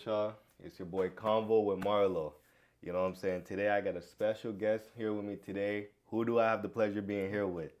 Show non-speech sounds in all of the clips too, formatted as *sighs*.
with y'all? It's your boy Convo with Marlo. You know what I'm saying? Today I got a special guest here with me today. Who do I have the pleasure being here with?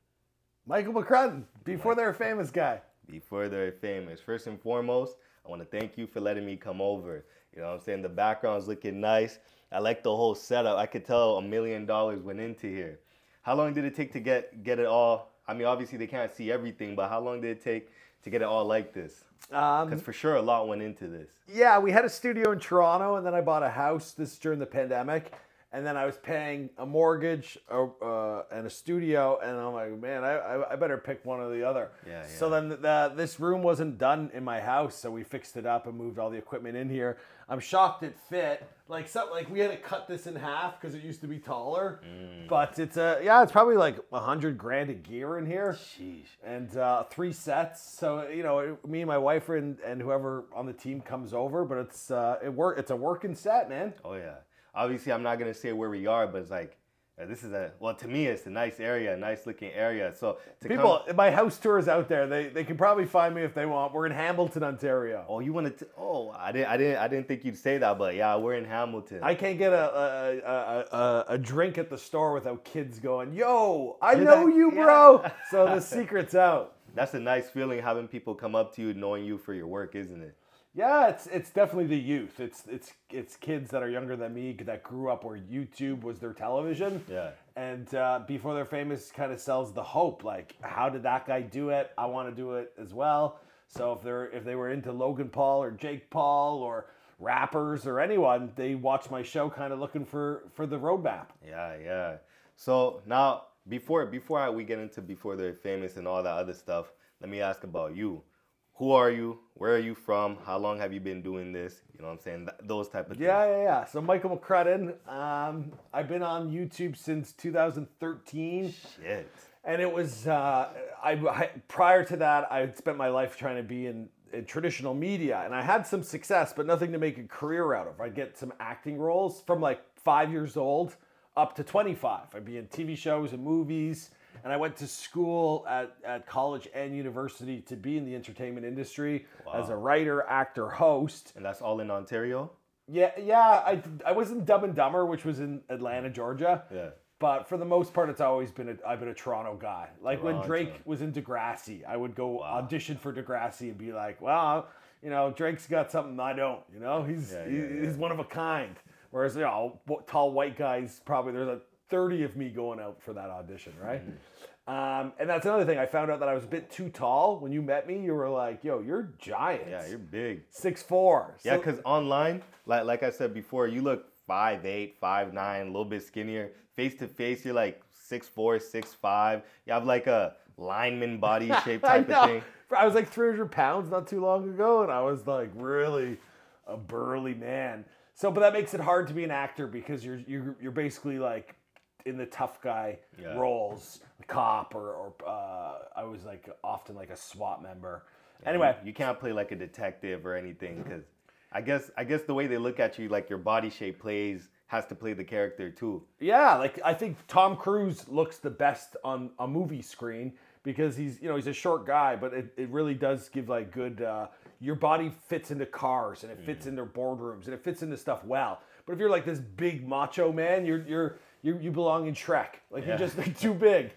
Michael McCrudden, before they're a famous guy. Before they're famous. First and foremost, I want to thank you for letting me come over. You know what I'm saying? The background's looking nice. I like the whole setup. I could tell a million dollars went into here. How long did it take to get get it all? I mean, obviously they can't see everything, but how long did it take to get it all like this? Um, Because for sure a lot went into this. yeah, we had a studio in Toronto, and then I bought a house. This during the pandemic, and then I was paying a mortgage uh, uh, and a studio, and I'm like, man, I, I, better pick one or the other. Yeah, So yeah. then the, this room wasn't done in my house, so we fixed it up and moved all the equipment in here. I'm shocked it fit. Like something like we had to cut this in half because it used to be taller, Mm. but it's a yeah, it's probably like a hundred grand of gear in here. Sheesh. and uh, three sets. So you know, me and my wife and, and whoever on the team comes over, but it's uh, it work. It's a working set, man. Oh yeah. Obviously, I'm not gonna say where we are, but it's like uh, this is a well to me it's a nice area, a nice looking area. So to People, come, my house tour is out there. They they can probably find me if they want. We're in Hamilton, Ontario. oh you wanted to oh I didn't I didn't I didn't think you'd say that, but yeah, we're in Hamilton. I can't get a a, a, a a drink at the store without kids going, "Yo, I You're know that- you, yeah. bro." *laughs* So the secret's out. That's a nice feeling having people come up to you knowing you for your work, isn't it? Yeah, it's it's definitely the youth. It's it's it's kids that are younger than me that grew up where YouTube was their television. Yeah. And uh, before they're famous, kind of sells the hope. Like, how did that guy do it? I want to do it as well. So if they're if they were into Logan Paul or Jake Paul or rappers or anyone, they watch my show, kind of looking for for the roadmap. Yeah, yeah. So now before before I, we get into before they're famous and all that other stuff, let me ask about you. Who are you? Where are you from? How long have you been doing this? You know what I'm saying? Th- those type of Yeah, things. yeah, yeah. So Michael McCrudden, um, I've been on YouTube since 2013. Shit. and it was uh, I, I prior to that I had spent my life trying to be in, in traditional media and I had some success but nothing to make a career out of I'd get some acting roles from like five years old up to 25 I'd be in TV shows and movies and I went to school at, at college and university to be in the entertainment industry as a writer actor host And that's all in Ontario? yeah yeah I, I was in Dumb and Dumber which was in Atlanta mm. Georgia Yeah. but for the most part, it's always been a, I've been a Toronto guy. Like when Drake was in Degrassi, I would go audition for Degrassi and be like, well, you know, Drake's got something I don't. You know, he's Yeah, yeah, he's one of a kind. Whereas you know, tall white guys probably there's a thirty of me going out for that audition, right? Mm-hmm. Um, and that's another thing. I found out that I was a bit too tall. When you met me, you were like, "Yo, you're giant. Yeah, you're big. six four. Yeah, because online, like like I said before, you look five eight, five nine, a little bit skinnier. Face to face, you're like six four, six five. You have like a lineman body *laughs* shape type of thing. I was like 300 pounds not too long ago, and I was like really a burly man. So, but that makes it hard to be an actor because you're you're you're basically like in the tough guy Yeah. roles, cop or or uh, I was like often like a SWAT member. Anyway, you can't play like a detective or anything because I guess I guess the way they look at you, like your body shape plays has to play the character too. Yeah, like I think Tom Cruise looks the best on a movie screen because he's you know he's a short guy, but it, it really does give like good. Uh, your body fits into cars and it fits into boardrooms and it fits into stuff well. But if you're like this big macho man, you're you're you you belong in Shrek. Like Yeah. you're just like, too big.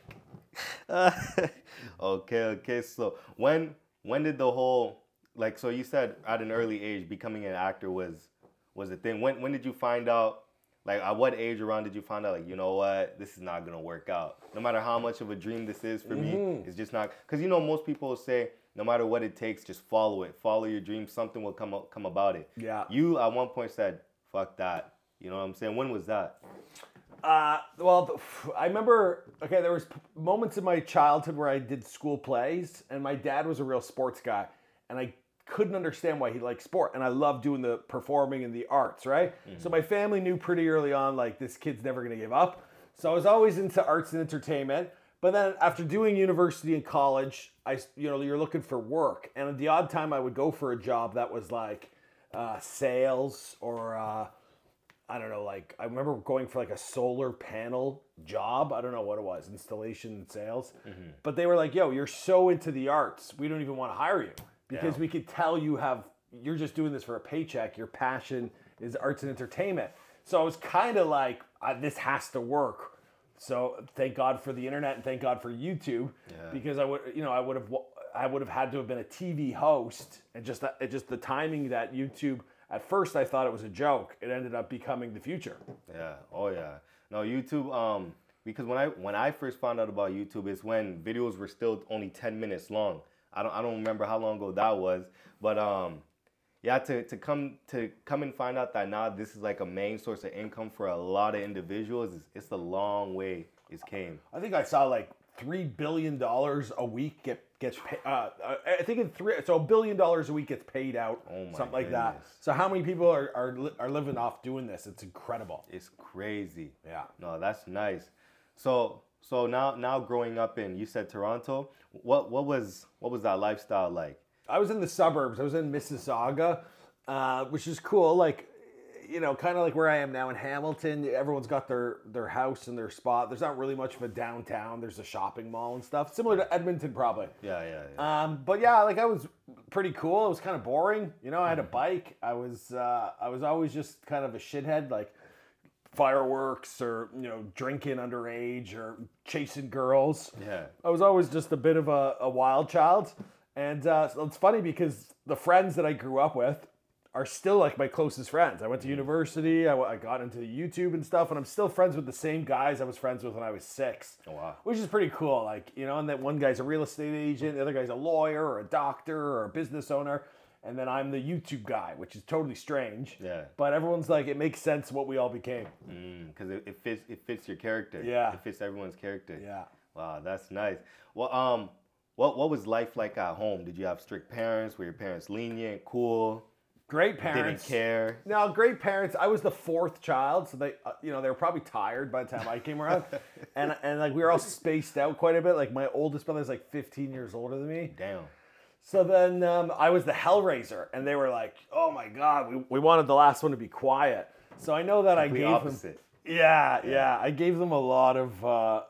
*laughs* okay, okay. So when when did the whole like so you said at an early age becoming an actor was was a thing. When when did you find out like at what age around did you find out like you know what this is not gonna work out no matter how much of a dream this is for me mm-hmm. it's just not because you know most people say no matter what it takes just follow it follow your dream something will come up, come about it Yeah. you at one point said fuck that you know what I'm saying when was that Uh, well, I remember. Okay, there was moments in my childhood where I did school plays, and my dad was a real sports guy, and I couldn't understand why he liked sport, and I loved doing the performing and the arts, right? So my family knew pretty early on, like this kid's never gonna give up. So I was always into arts and entertainment. But then after doing university and college, I you know you're looking for work, and at the odd time I would go for a job that was like uh, sales or. Uh, I don't know, like I remember going for like a solar panel job. I don't know what it was, installation and sales. But they were like, "Yo, you're so into the arts, we don't even want to hire you because Yeah. we could tell you have you're just doing this for a paycheck. Your passion is arts and entertainment. So I was kind of like, uh, this has to work. So thank God for the internet and thank God for YouTube Yeah. because I would, you know, I would have, I would have had to have been a TV host and just, that- just the timing that YouTube. At first, I thought it was a joke. It ended up becoming the future. Yeah. Oh yeah. No, YouTube. Um, because when I when I first found out about YouTube, it's when videos were still only ten minutes long. I don't I don't remember how long ago that was, but um, yeah, to, to come to come and find out that now this is like a main source of income for a lot of individuals. It's, it's a long way it's came. I think I saw like three billion dollars a week get gets paid. Uh, I think in three, so a billion dollars a week gets paid out, Oh something like that. So how many people are are, are living off doing this? It's incredible. It's crazy. Yeah. No, that's nice. So so now now growing up in you said Toronto. What what was what was that lifestyle like? I was in the suburbs. I was in Mississauga, uh, which is cool. Like, you know, kind of like where I am now in Hamilton. Everyone's got their their house and their spot. There's not really much of a downtown. There's a shopping mall and stuff, similar to Edmonton, probably. Yeah, yeah, yeah. Um, but yeah, like I was pretty cool. It was kind of boring. You know, I had a bike. I was uh, I was always just kind of a shithead, like fireworks or you know drinking underage or chasing girls. yeah. I was always just a bit of a, a wild child, and uh, so it's funny because the friends that I grew up with are still like my closest friends. I went to university. I got into YouTube and stuff, and I'm still friends with the same guys I was friends with when I was six Oh, wow. which is pretty cool. Like, you know, and that one guy's a real estate agent, the other guy's a lawyer or a doctor or a business owner, and then I'm the YouTube guy, which is totally strange. Yeah. But everyone's like, it makes sense what we all became. Because it, it fits it fits your character. Yeah. It fits everyone's character. Yeah. Wow, that's nice. Well, um, what what was life like at home? Did you have strict parents? Were your parents lenient, cool? Great parents. Didn't care. No, great parents. I was the fourth child, so they, uh, you know, they were probably tired by the time I came around, *laughs* and and like we were all spaced out quite a bit. Like my oldest brother's like 15 years older than me, Damn. So then um, I was the Hellraiser, and they were like, "Oh my God, we, we wanted the last one to be quiet." So I know that I gave them, opposite. yeah, yeah, I gave them a lot of uh,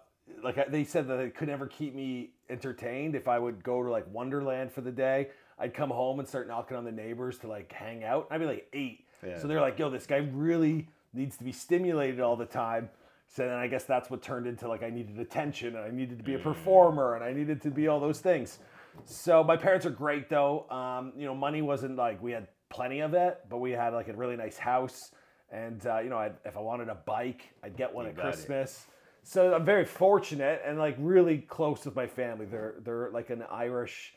like they said that they could never keep me entertained if I would go to like Wonderland for the day. I'd come home and start knocking on the neighbors to like hang out. I'd be like eight, Yeah. so they're like, "Yo, this guy really needs to be stimulated all the time." So then I guess that's what turned into like I needed attention and I needed to be a performer and I needed to be all those things. So my parents are great though. Um, you know, money wasn't like we had plenty of it, but we had like a really nice house, and uh, you know, I'd, if I wanted a bike, I'd get one You at got it. Christmas. So I'm very fortunate and like really close with my family. They're they're like an Irish.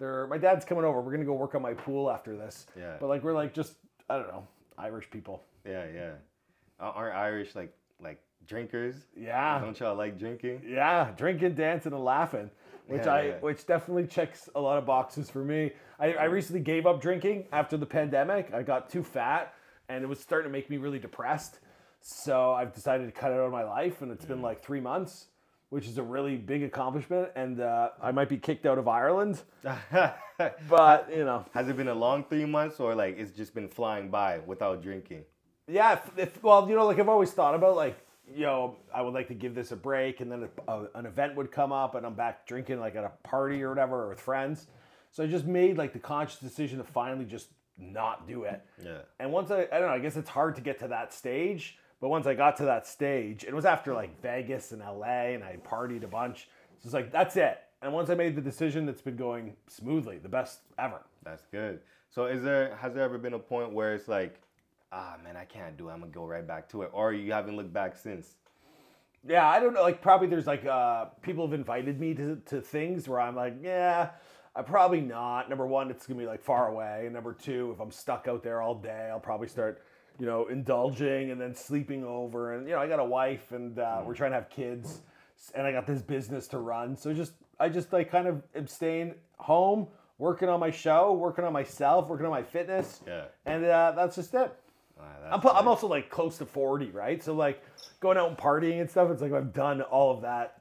They're my dad's coming over. We're gonna go work on my pool after this. Yeah. But like we're like just I don't know Irish people. Yeah, yeah. Aren't Irish like like drinkers? Yeah. Don't y'all like drinking? Yeah, drinking, dancing, and laughing, which Yeah, I yeah. which definitely checks a lot of boxes for me. I, I recently gave up drinking after the pandemic. I got too fat, and it was starting to make me really depressed. So I've decided to cut it out of my life, and it's Mm. been like three months, which is a really big accomplishment. And uh, I might be kicked out of Ireland, *laughs* but you know, Has it been a long three months or like it's just been flying by without drinking? Yeah, if, if, well, you know, like I've always thought about like, you know, I would like to give this a break, and then a, a- an event would come up, and I'm back drinking like at a party or whatever or with friends. So I just made like the conscious decision to finally just not do it. Yeah. And once I, I don't know, I guess it's hard to get to that stage, but once I got to that stage, it was after like Vegas and LA, and I partied a bunch. So it's like that's it. And once I made the decision, it's been going smoothly, the best ever. That's good. So is there has there ever been a point where it's like, ah man, I can't do it. I'm gonna go right back to it, or you haven't looked back since? Yeah, I don't know. Like, probably there's like uh, people have invited me to, to things where I'm like, yeah, I probably not. Number one, it's gonna be like far away. And number two, if I'm stuck out there all day, I'll probably start, you know, indulging and then sleeping over. And you know, I got a wife and uh, we're trying to have kids, and I got this business to run. So just I just like kind of abstain home, working on my show, working on myself, working on my fitness, Yeah. and uh, that's just it. Ah, I'm, I'm also like close to 40, right? So like going out and partying and stuff, it's like I've done all of that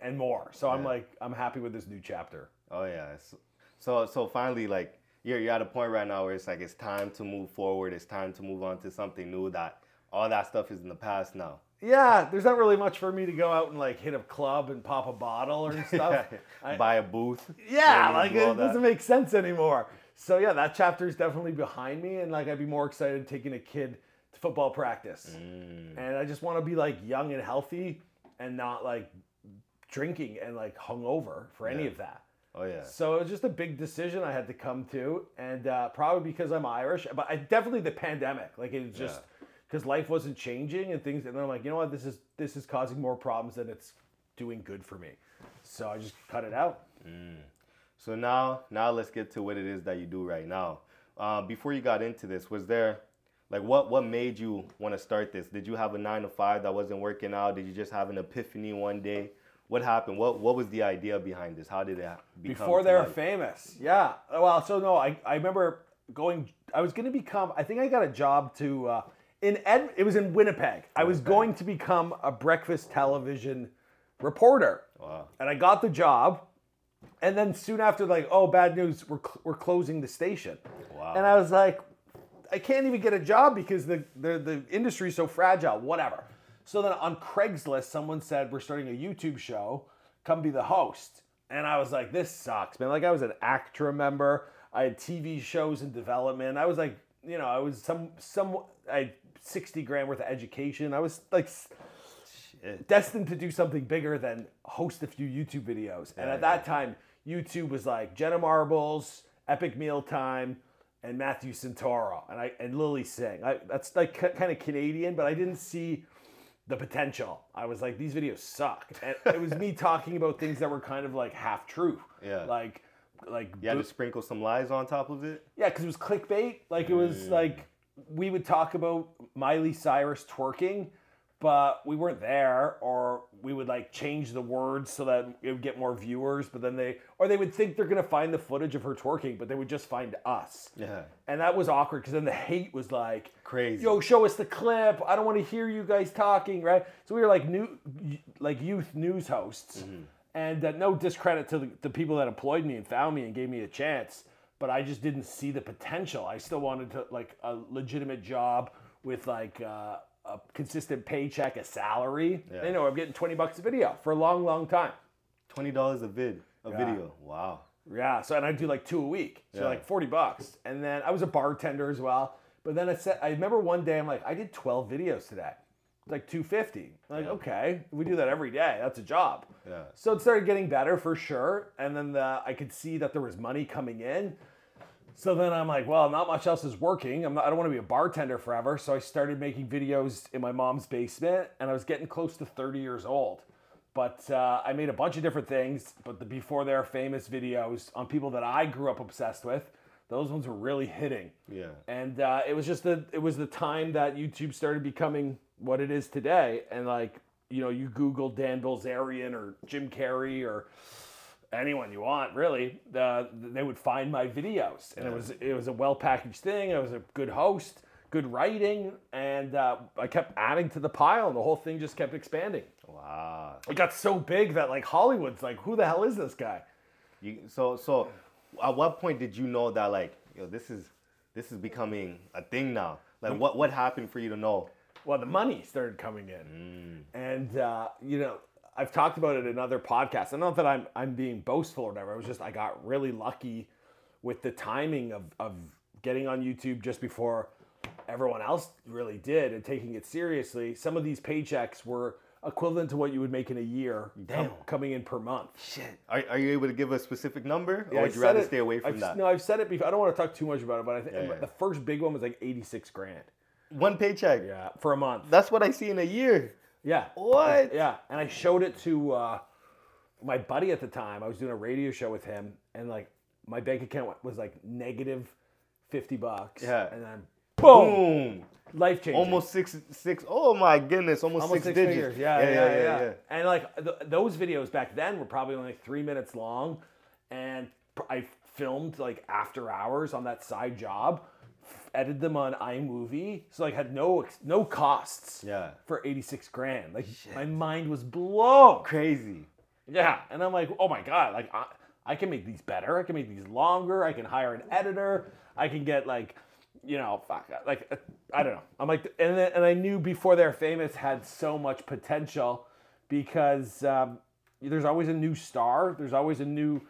and more. So I'm like I'm happy with this new chapter. Oh yeah. So so, so finally, like you're you're at a point right now where it's like it's time to move forward. It's time to move on to something new. That all that stuff is in the past now. Yeah, there's not really much for me to go out and like hit a club and pop a bottle or *laughs* stuff. I- Buy a booth. yeah, like do it doesn't make sense anymore. so yeah, that chapter is definitely behind me, and like I'd be more excited taking a kid to football practice, Mm. and I just want to be like young and healthy, and not like drinking and like hungover for any of that. Oh yeah. So it was just a big decision I had to come to, and uh, probably because I'm Irish, but I, definitely the pandemic. Like it was just because life wasn't changing and things, and then I'm like, you know what, this is this is causing more problems than it's doing good for me. So I just cut it out. So now, now let's get to what it is that you do right now. Uh, before you got into this, was there, like, what what made you want to start this? Did you have a nine to five that wasn't working out? Did you just have an epiphany one day? What happened? What what was the idea behind this? How did it become? Before they were life? famous, yeah. Well, so no, I, I remember going. I was going to become. I think I got a job to uh, in Ed. It was in Winnipeg. I was going to become a breakfast television reporter. Wow. and I got the job. And then soon after, like, oh, bad news, we're, cl- we're closing the station. Wow. And I was like, I can't even get a job because the, the, the industry's so fragile, whatever. So then on Craigslist, someone said, we're starting a YouTube show, come be the host. And I was like, this sucks, man. Like, I was an actor member, I had TV shows in development. I was like, you know, I was some, some, I had 60 grand worth of education. I was like, Shit. destined to do something bigger than host a few YouTube videos. And Yeah, at that time, YouTube was like Jenna Marbles, Epic Meal Time, and Matthew Santoro, and I and Lilly Singh. I, that's like kind of Canadian, but I didn't see the potential. I was like, these videos suck, and it was me *laughs* talking about things that were kind of like half true. Yeah. Like, like You had to sprinkle some lies on top of it. yeah, because it was clickbait. Like it was like we would talk about Miley Cyrus twerking, but we weren't there, or we would like change the words so that it would get more viewers. But then they, or they would think they're gonna find the footage of her twerking, but they would just find us. Yeah. And that was awkward because then the hate was like, Crazy. Yo, show us the clip. I don't want to hear you guys talking, right? So we were like new, like youth news hosts, and uh, no discredit to the, the people that employed me and found me and gave me a chance, but I just didn't see the potential. I still wanted to like a legitimate job with like uh, a consistent paycheck, a salary. Yeah. You know, I'm getting twenty bucks a video for a long, long time. Twenty dollars a vid, a Yeah. video. Wow. Yeah, so and I do like two a week, so Yeah. like forty bucks, and then I was a bartender as well. But then I said, I remember one day I'm like, I did twelve videos today, like two fifty. Like okay, we do that every day. That's a job. Yeah. So it started getting better for sure, and then the, I could see that there was money coming in. So then I'm like, well, not much else is working. I'm not, I don't want to be a bartender forever. So I started making videos in my mom's basement, and I was getting close to 30 years old. But uh, I made a bunch of different things. But the before they're famous videos on people that I grew up obsessed with, those ones were really hitting. Yeah. And uh, it was just the it was the time that YouTube started becoming what it is today. And like you know, you Google Dan Bilzerian or Jim Carrey or anyone you want, really, uh, they would find my videos, and it was it was a well packaged thing. I was a good host, good writing, and uh, I kept adding to the pile, and the whole thing just kept expanding. Wow. It got so big that like Hollywood's like, who the hell is this guy? You, so so, at what point did you know that like, yo, this is this is becoming a thing now? Like, what what happened for you to know? well, the money started coming in, and uh, you know, I've talked about it in other podcasts. And not that I'm I'm being boastful or whatever. It was just I got really lucky with the timing of of getting on YouTube just before everyone else really did and taking it seriously. Some of these paychecks were equivalent to what you would make in a year com- coming in per month. Shit. Are, are you able to give a specific number, or I would you rather it- stay away from I've, that? No, I've said it before. I don't want to talk too much about it, but I think Yeah, yeah. the first big one was like 86 grand. One paycheck. Yeah, for a month. That's what I see in a year. Yeah. What? Yeah, and I showed it to uh, my buddy at the time. I was doing a radio show with him, and like my bank account was like negative fifty bucks. Yeah. and then boom, life changing. Almost six six. Oh my goodness. Almost, Almost six, six, digits. figures. Yeah yeah, yeah, And like th- those videos back then were probably only like three minutes long, and pr- I filmed like after hours on that side job, edited them on iMovie, so like had no ex- no costs. Yeah. For eighty six grand, like my mind was blown. Crazy. Yeah, and I'm like, oh my god, like I, I can make these better. I can make these longer. I can hire an editor. I can get like, you know, fuck, like I don't know. I'm like, and then, and I knew before they're famous had so much potential because um, there's always a new star. There's always a new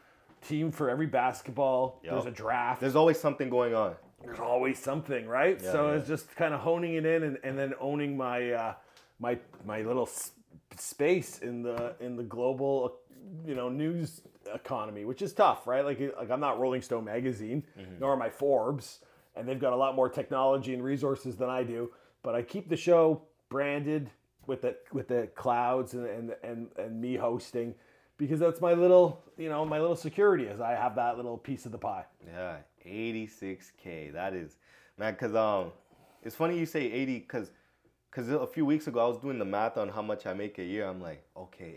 team for every basketball. Yep. There's a draft. There's always something going on. There's always something, right? Yeah, so yeah. it's just kind of honing it in and, and then owning my uh, my my little s- space in the in the global you know news economy, which is tough, right? Like like I'm not Rolling Stone magazine, Mm-hmm. nor am I Forbes, and they've got a lot more technology and resources than I do. But I keep the show branded with the with the clouds and and and, and me hosting. Because that's my little, you know, my little security is I have that little piece of the pie. Yeah, 86k. That is, man. Cause um, it's funny you say 80, cause, cause a few weeks ago I was doing the math on how much I make a year. I'm like, okay,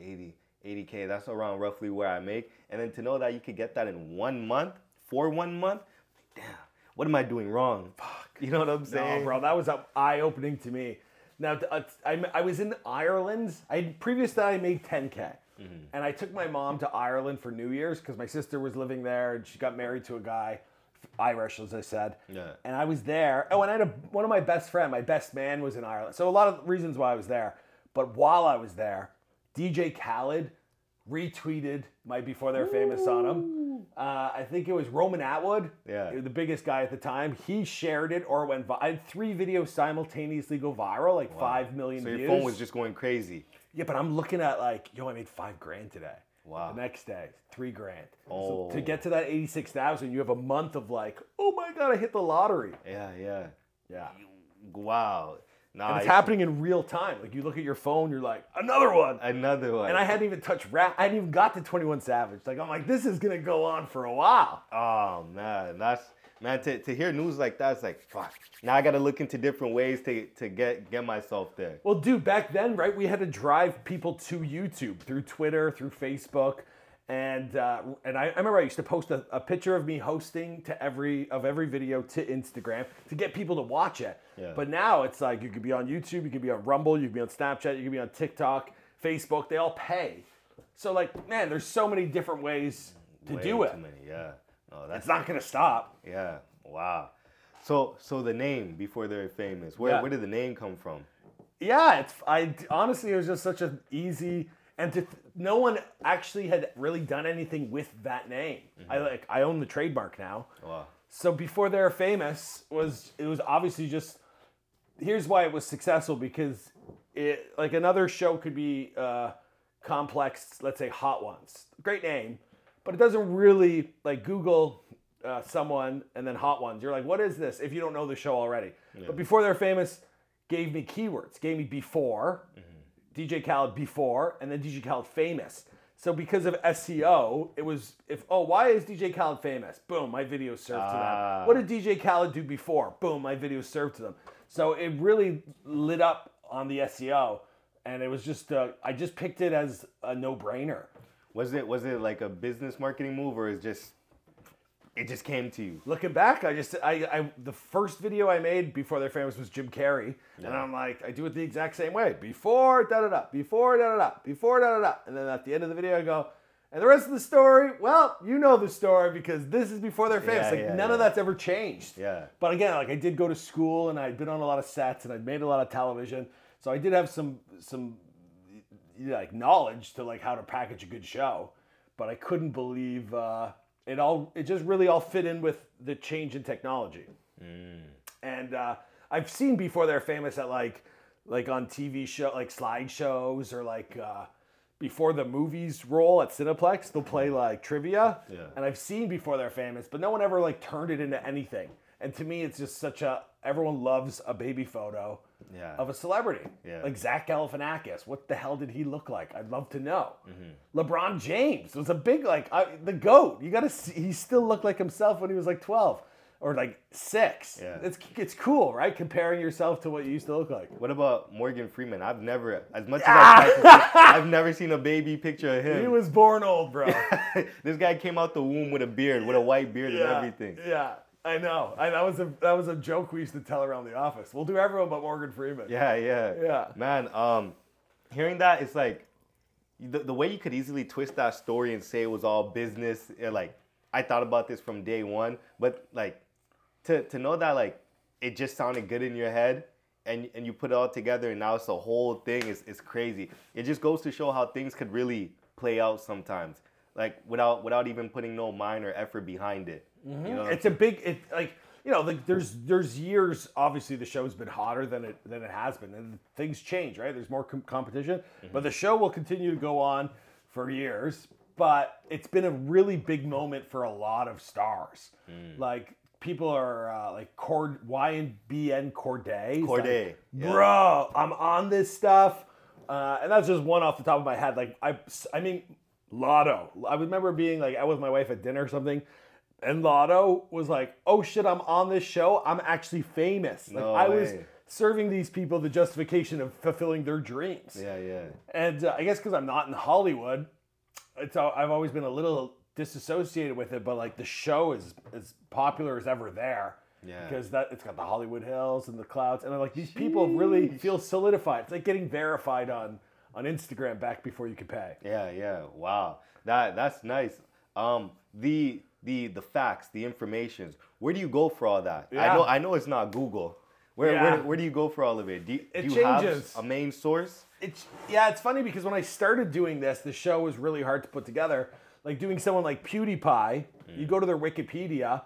80, 80k. That's around roughly where I make. And then to know that you could get that in one month, for one month, damn. What am I doing wrong? Fuck. You know what I'm saying? No, bro, that was eye opening to me. Now, uh, I, I was in Ireland. I previous that I made 10k, and I took my mom to Ireland for New Year's because my sister was living there and she got married to a guy, Irish, as I said. Yeah. And I was there. Oh, and I had a, one of my best friend, my best man, was in Ireland. So a lot of reasons why I was there. But while I was there, DJ Khaled retweeted my Before They're Famous on him. Uh, I think it was Roman Atwood, Yeah. the biggest guy at the time. He shared it or went. Vi- I had three videos simultaneously go viral, like five million So your views. phone was just going crazy. yeah, but I'm looking at like, yo, I made five grand today. Wow. The next day, three grand. Oh. So to oh. get to that eighty-six thousand, you have a month of like, oh my god, I hit the lottery. Yeah, yeah. Yeah. Wow. Nah, And it's happening in real time. Like you look at your phone, you're like, another one. Another one. And I hadn't even touched rap. I hadn't even got to 21 Savage. Like I'm like, this is gonna go on for a while. Oh man, that's man to, to hear news like that, it's like fuck. Now I gotta look into different ways to to get get myself there. Well, dude, back then, right, we had to drive people to YouTube through Twitter, through Facebook, and uh, and I, I remember I used to post a, a picture of me hosting to every of every video to Instagram to get people to watch it. Yeah. But now it's like you could be on YouTube, you could be on Rumble, you could be on Snapchat, you could be on TikTok, Facebook. They all pay. So like, man, there's so many different ways to Way do it. Many, yeah. No, that's It's not gonna stop. yeah. Wow. So so the name before they're famous. Where Yeah. where did the name come from? Yeah, it's I honestly it was just such an easy and to no one actually had really done anything with that name. I like I own the trademark now. Wow. So before they're famous was it was obviously just here's why it was successful because it like another show could be uh, complex, let's say Hot Ones, great name, but it doesn't really like Google uh, someone and then Hot Ones. You're like, what is this? If you don't know the show already, but before they're famous, gave me keywords, gave me before, DJ Khaled before, and then DJ Khaled famous. So because of SEO, it was if oh why is DJ Khaled famous? Boom, my video served to Ah. them. What did DJ Khaled do before? Boom, my video served to them. So it really lit up on the SEO, and it was just uh, I just picked it as a no brainer. Was it was it like a business marketing move or is just it just came to you? Looking back, I just I, I the first video I made before they're famous was Jim Carrey, and I'm like I do it the exact same way. Before da da da, before da da da, before da da da, and then at the end of the video I go, and the rest of the story, well, you know the story because this is before they're famous. Yeah, like yeah, none of that's ever changed. Yeah. But again, like I did go to school and I'd been on a lot of sets and I'd made a lot of television, so I did have some some like knowledge to like how to package a good show. But I couldn't believe uh, it all. It just really all fit in with the change in technology. And uh, I've seen before they're famous at like like on TV show like slideshows or like. Uh, before the movies roll at Cineplex, they'll play like trivia. Yeah. And I've seen before they're famous, but no one ever like turned it into anything. And to me, it's just such a everyone loves a baby photo Yeah. of a celebrity. Yeah. Like Zach Galifianakis. What the hell did he look like? I'd love to know. Mm-hmm. LeBron James was a big like I, the goat. You got to see. He still looked like himself when he was like twelve or like six. Yeah. It's it's cool, right? Comparing yourself to what you used to look like. What about Morgan Freeman? I've never, as much as to see, *laughs* I've never seen a baby picture of him. He was born old, bro. *laughs* this guy came out the womb with a beard, with a white beard yeah, and everything. Yeah, I know. I, that was a that was a joke we used to tell around the office. We'll do everyone but Morgan Freeman. Yeah, yeah, Yeah. Man, um, hearing that, it's like the, the way you could easily twist that story and say it was all business. And like, I thought about this from day one, but like, to to know that like it just sounded good in your head. And, and you put it all together and now it's a whole thing is, is crazy. It just goes to show how things could really play out sometimes. like without without even putting no mind or effort behind it. You know, it's a big it like you know like there's there's years obviously the show's been hotter than it than it has been and things change right? There's more com- competition but the show will continue to go on for years but it's been a really big moment for a lot of stars. Like people are uh, like Cord YNBN Cordae. He's Cordae, like, yeah. bro I'm on this stuff. Uh, and that's just one off the top of my head. Like I I mean Lotto. I remember being like out with my wife at dinner or something and Lotto was like, "Oh shit, I'm on this show. I'm actually famous." Like No I was serving these people the justification of fulfilling their dreams. yeah, yeah. And uh, I guess because I'm not in Hollywood, it's I've always been a little disassociated with it. But like the show is as popular as ever there. Yeah. Because that it's got the Hollywood Hills and the clouds, and like these people really feel solidified. It's like getting verified on on Instagram back before you could pay. Yeah, yeah. Wow. That that's nice. Um the the the facts, the informations. Where do you go for all that? I know I know it's not Google. Where Yeah. where, where do you go for all of it? Do you, It do you changes. have a main source? It's yeah, it's funny because when I started doing this, the show was really hard to put together. Like doing someone like PewDiePie, you go to their Wikipedia,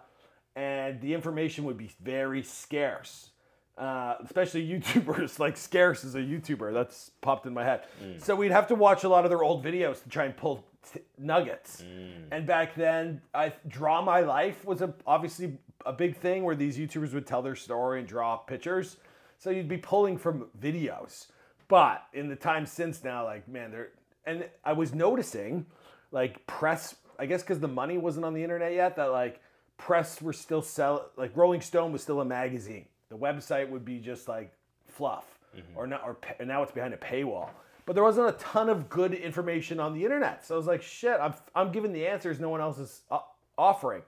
and the information would be very scarce. Uh, especially *laughs* YouTubers, like scarce as a YouTuber. That's popped in my head. So we'd have to watch a lot of their old videos to try and pull t- nuggets. Mm. And back then, I draw my life was a, obviously a big thing where these YouTubers would tell their story and draw pictures. So you'd be pulling from videos. But in the time since now, like man, there and I was noticing, like press. I guess because the money wasn't on the internet yet, that like press were still sell like Rolling Stone was still a magazine. The website would be just like fluff, mm-hmm. or not, or and now it's behind a paywall. But there wasn't a ton of good information on the internet, so I was like, shit, I'm I'm giving the answers no one else is uh, offering.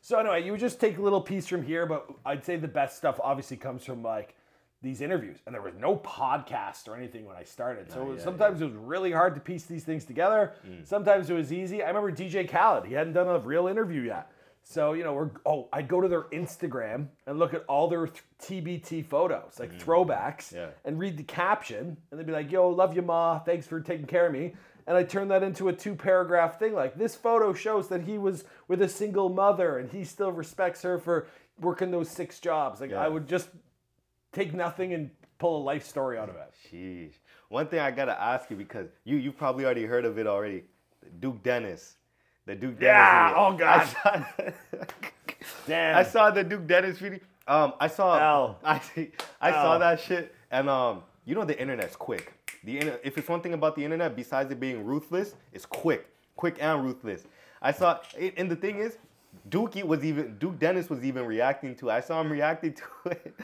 So anyway, you would just take a little piece from here, but I'd say the best stuff obviously comes from like these interviews, and there was no podcast or anything when I started. So yeah, sometimes it was really hard to piece these things together. Sometimes it was easy. I remember DJ Khaled; he hadn't done a real interview yet. So you know, we're oh, I'd go to their Instagram and look at all their th- TBT photos, like mm. throwbacks, Yeah. and read the caption, and they'd be like, "Yo, love you, ma. Thanks for taking care of me." And I turn that into a two-paragraph thing, like this photo shows that he was with a single mother, and he still respects her for working those six jobs. Like Yeah. I would just take nothing and pull a life story out of it. Sheesh. One thing I gotta ask you because you you probably already heard of it already. Duke Dennis. The Duke Dennis. Yeah, oh, God. I saw, *laughs* Damn. I saw the Duke Dennis video. Um, I saw. L. *laughs* I I saw that shit, and um, you know the internet's quick. The inter- if it's one thing about the internet, besides it being ruthless, it's quick, quick and ruthless. I saw, and the thing is, Dookie was even Duke Dennis was even reacting to. it. I saw him reacting *laughs* to it.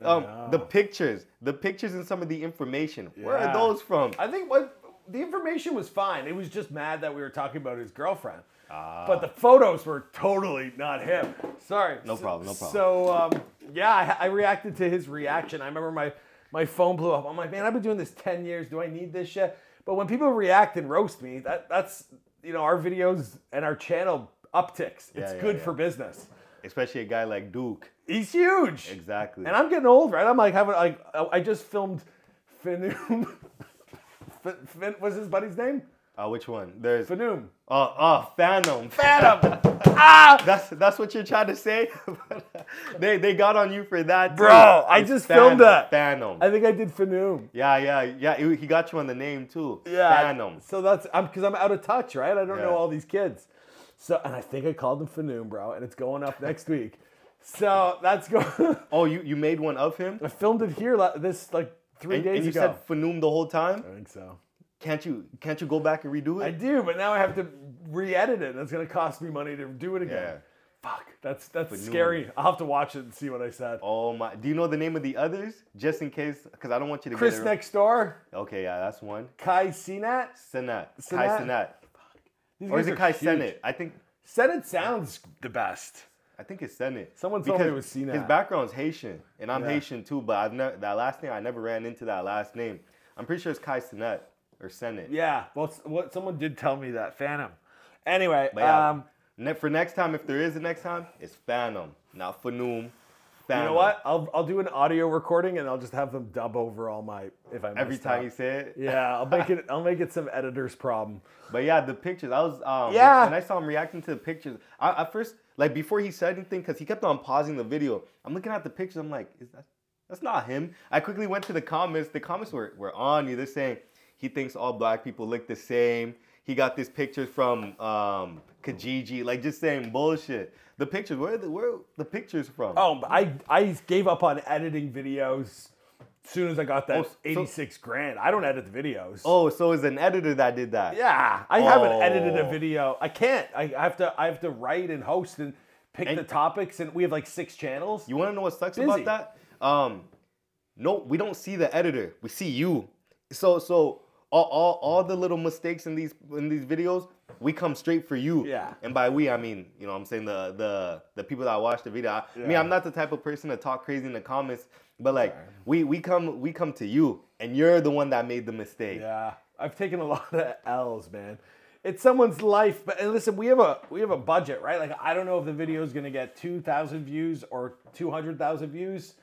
Um, the pictures, the pictures, and some of the information. Yeah. Where are those from? I think what the information was fine. It was just mad that we were talking about his girlfriend. Ah. but the photos were totally not him. Sorry. No problem, no problem. So um, yeah, I, I reacted to his reaction. I remember my my phone blew up. I'm like, man, I've been doing this ten years. Do I need this shit? But when people react and roast me, that that's you know our videos and our channel upticks. It's Yeah, yeah, good yeah. for business. Especially a guy like Duke. He's huge. Exactly. And I'm getting old, right? I'm like having like I just filmed Finoom. Fin, what's his buddy's name? Uh, which one? There's oh Fanoom. oh Phantom. Phantom. *laughs* ah, That's that's what you're trying to say. *laughs* they they got on you for that, too. Bro, I It's just filmed Phantom, that. Phantom. I think I did Fanoom. yeah, yeah, yeah. He he got you on the name too. Yeah. Phantom. So that's I'm because I'm out of touch, right? I don't Yeah. know all these kids. So and I think I called him Fanoom, bro, and it's going up next week. So that's going. *laughs* Oh, you you made one of him? I filmed it here la- this like three And, days and you ago. said Fanoom the whole time? I think so. Can't you can't you go back and redo it? I do, but now I have to re-edit it. and It's gonna cost me money to do it again. Yeah. Fuck, that's that's Fanoom. scary. I'll have to watch it and see what I said. Oh my! Do you know the name of the others? Just in case, because I don't want you to Chris get it. next door, Okay, yeah, that's one. Kai Sinat. Senat. Kai Senat? Senat. These Or is it Kai huge. Senate? I think Senate sounds the best. I think it's Senate. Someone told me it was Senat. His background's Haitian, and I'm Yeah. Haitian too. But I've never that last name. I never ran into that last name. I'm pretty sure it's Kai Senat or Senate. Yeah, well, what someone did tell me that Phantom. Anyway, But yeah, um, ne- for next time, if there is a next time, it's Phantom, not Fanoom. You know what? I'll I'll do an audio recording and I'll just have them dub over all my if I Every time up. you say it. Yeah, I'll make it. I'll make it some editor's problem. But yeah, the pictures. I was um Yeah. when I saw him reacting to the pictures. I at first like before he said anything because he kept on pausing the video. I'm looking at the pictures. I'm like, is that that's not him? I quickly went to the comments. The comments were were on you. They're saying he thinks all black people look the same. He got this pictures from um Kijiji, like just saying bullshit. The pictures, where are the where are the pictures from? Oh, I I gave up on editing videos soon as I got that Oh, so- 86 grand. I don't edit the videos. Oh, so it's an editor that did that. Yeah, I haven't edited a Oh. video. I can't. I I have to. I have to write and host and pick And- the topics, and we have like six channels. You want to know what sucks Busy. about that? Um, no, we don't see the editor. We see you. So so all, all, all the little mistakes in these in these videos, we come straight for you. Yeah. And by we, I mean you know I'm saying the the the people that watch the video. I, I mean I'm not the type of person to talk crazy in the comments, but like we we come we come to you, and you're the one that made the mistake. Yeah, I've taken a *laughs* lot of L's, man. It's someone's life, but and listen, we have a we have a budget, right? Like I don't know if the video is gonna get two thousand views or two hundred thousand views,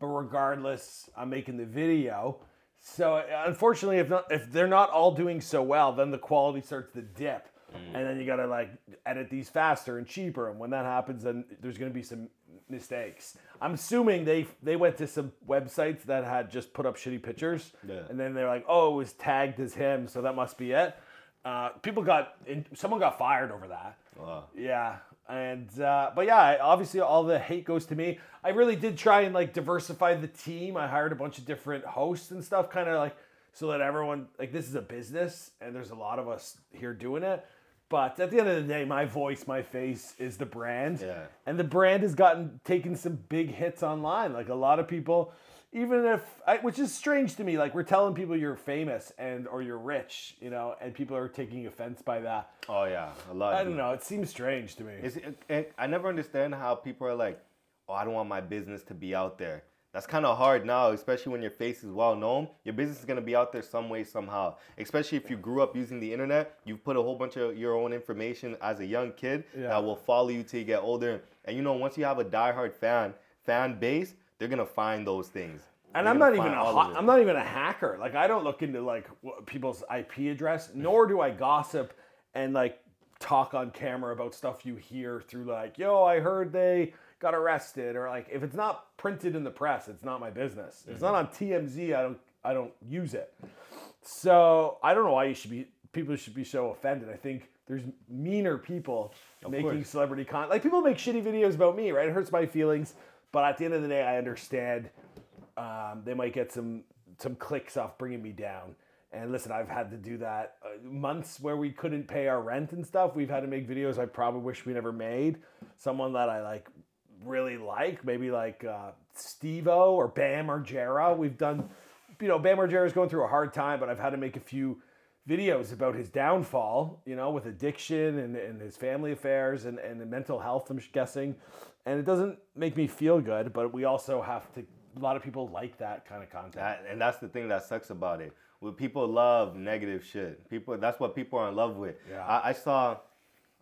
but regardless, I'm making the video. So unfortunately, if not, if they're not all doing so well, then the quality starts to dip, and then you gotta like edit these faster and cheaper. And when that happens, then there's gonna be some mistakes. I'm assuming they they went to some websites that had just put up shitty pictures, Yeah. and then they're like, "Oh, it was tagged as him, so that must be it." Uh, people got, in, someone got fired over that. Wow. Yeah, and uh, but yeah, obviously all the hate goes to me. I really did try and like diversify the team. I hired a bunch of different hosts and stuff, kind of like so that everyone like this is a business and there's a lot of us here doing it. But at the end of the day, my voice, my face is the brand, Yeah. and the brand has gotten taken some big hits online. Like a lot of people, even if I, which is strange to me, like we're telling people you're famous and or you're rich, you know, and people are taking offense by that. Oh yeah, a lot. I do. don't know. It seems strange to me. It's, it, it- I never understand how people are like, oh, I don't want my business to be out there. That's kind of hard now, especially when your face is well known. Your business is gonna be out there some way, somehow. Especially if you grew up using the internet, you've put a whole bunch of your own information as a young kid Yeah. that will follow you till you get older. And you know, once you have a diehard fan fan base, they're gonna find those things. And They're I'm not even a ha- I'm not even a hacker. Like I don't look into like people's IP address, mm-hmm. nor do I gossip and like talk on camera about stuff you hear through like, yo, I heard they got arrested, or like if it's not printed in the press, it's not my business. If it's not mm-hmm. on TMZ, I don't I don't use it. So I don't know why you should be people should be so offended. I think there's meaner people making course. celebrity content. Like people make shitty videos about me, right? It hurts my feelings, but at the end of the day, I understand. Um, they might get some some clicks off bringing me down. And listen, I've had to do that uh, months where we couldn't pay our rent and stuff. We've had to make videos I probably wish we never made. Someone that I like really like, maybe like uh, Steve-O or Bam Margera. We've done, you know, Bam Margera's going through a hard time, but I've had to make a few videos about his downfall, you know, with addiction and, and his family affairs and, and the mental health, I'm guessing. And it doesn't make me feel good, but we also have to, a lot of people like that kind of content. That, and that's the thing that sucks about it. Well, people love negative shit. People, that's what people are in love with. Yeah. I, I saw.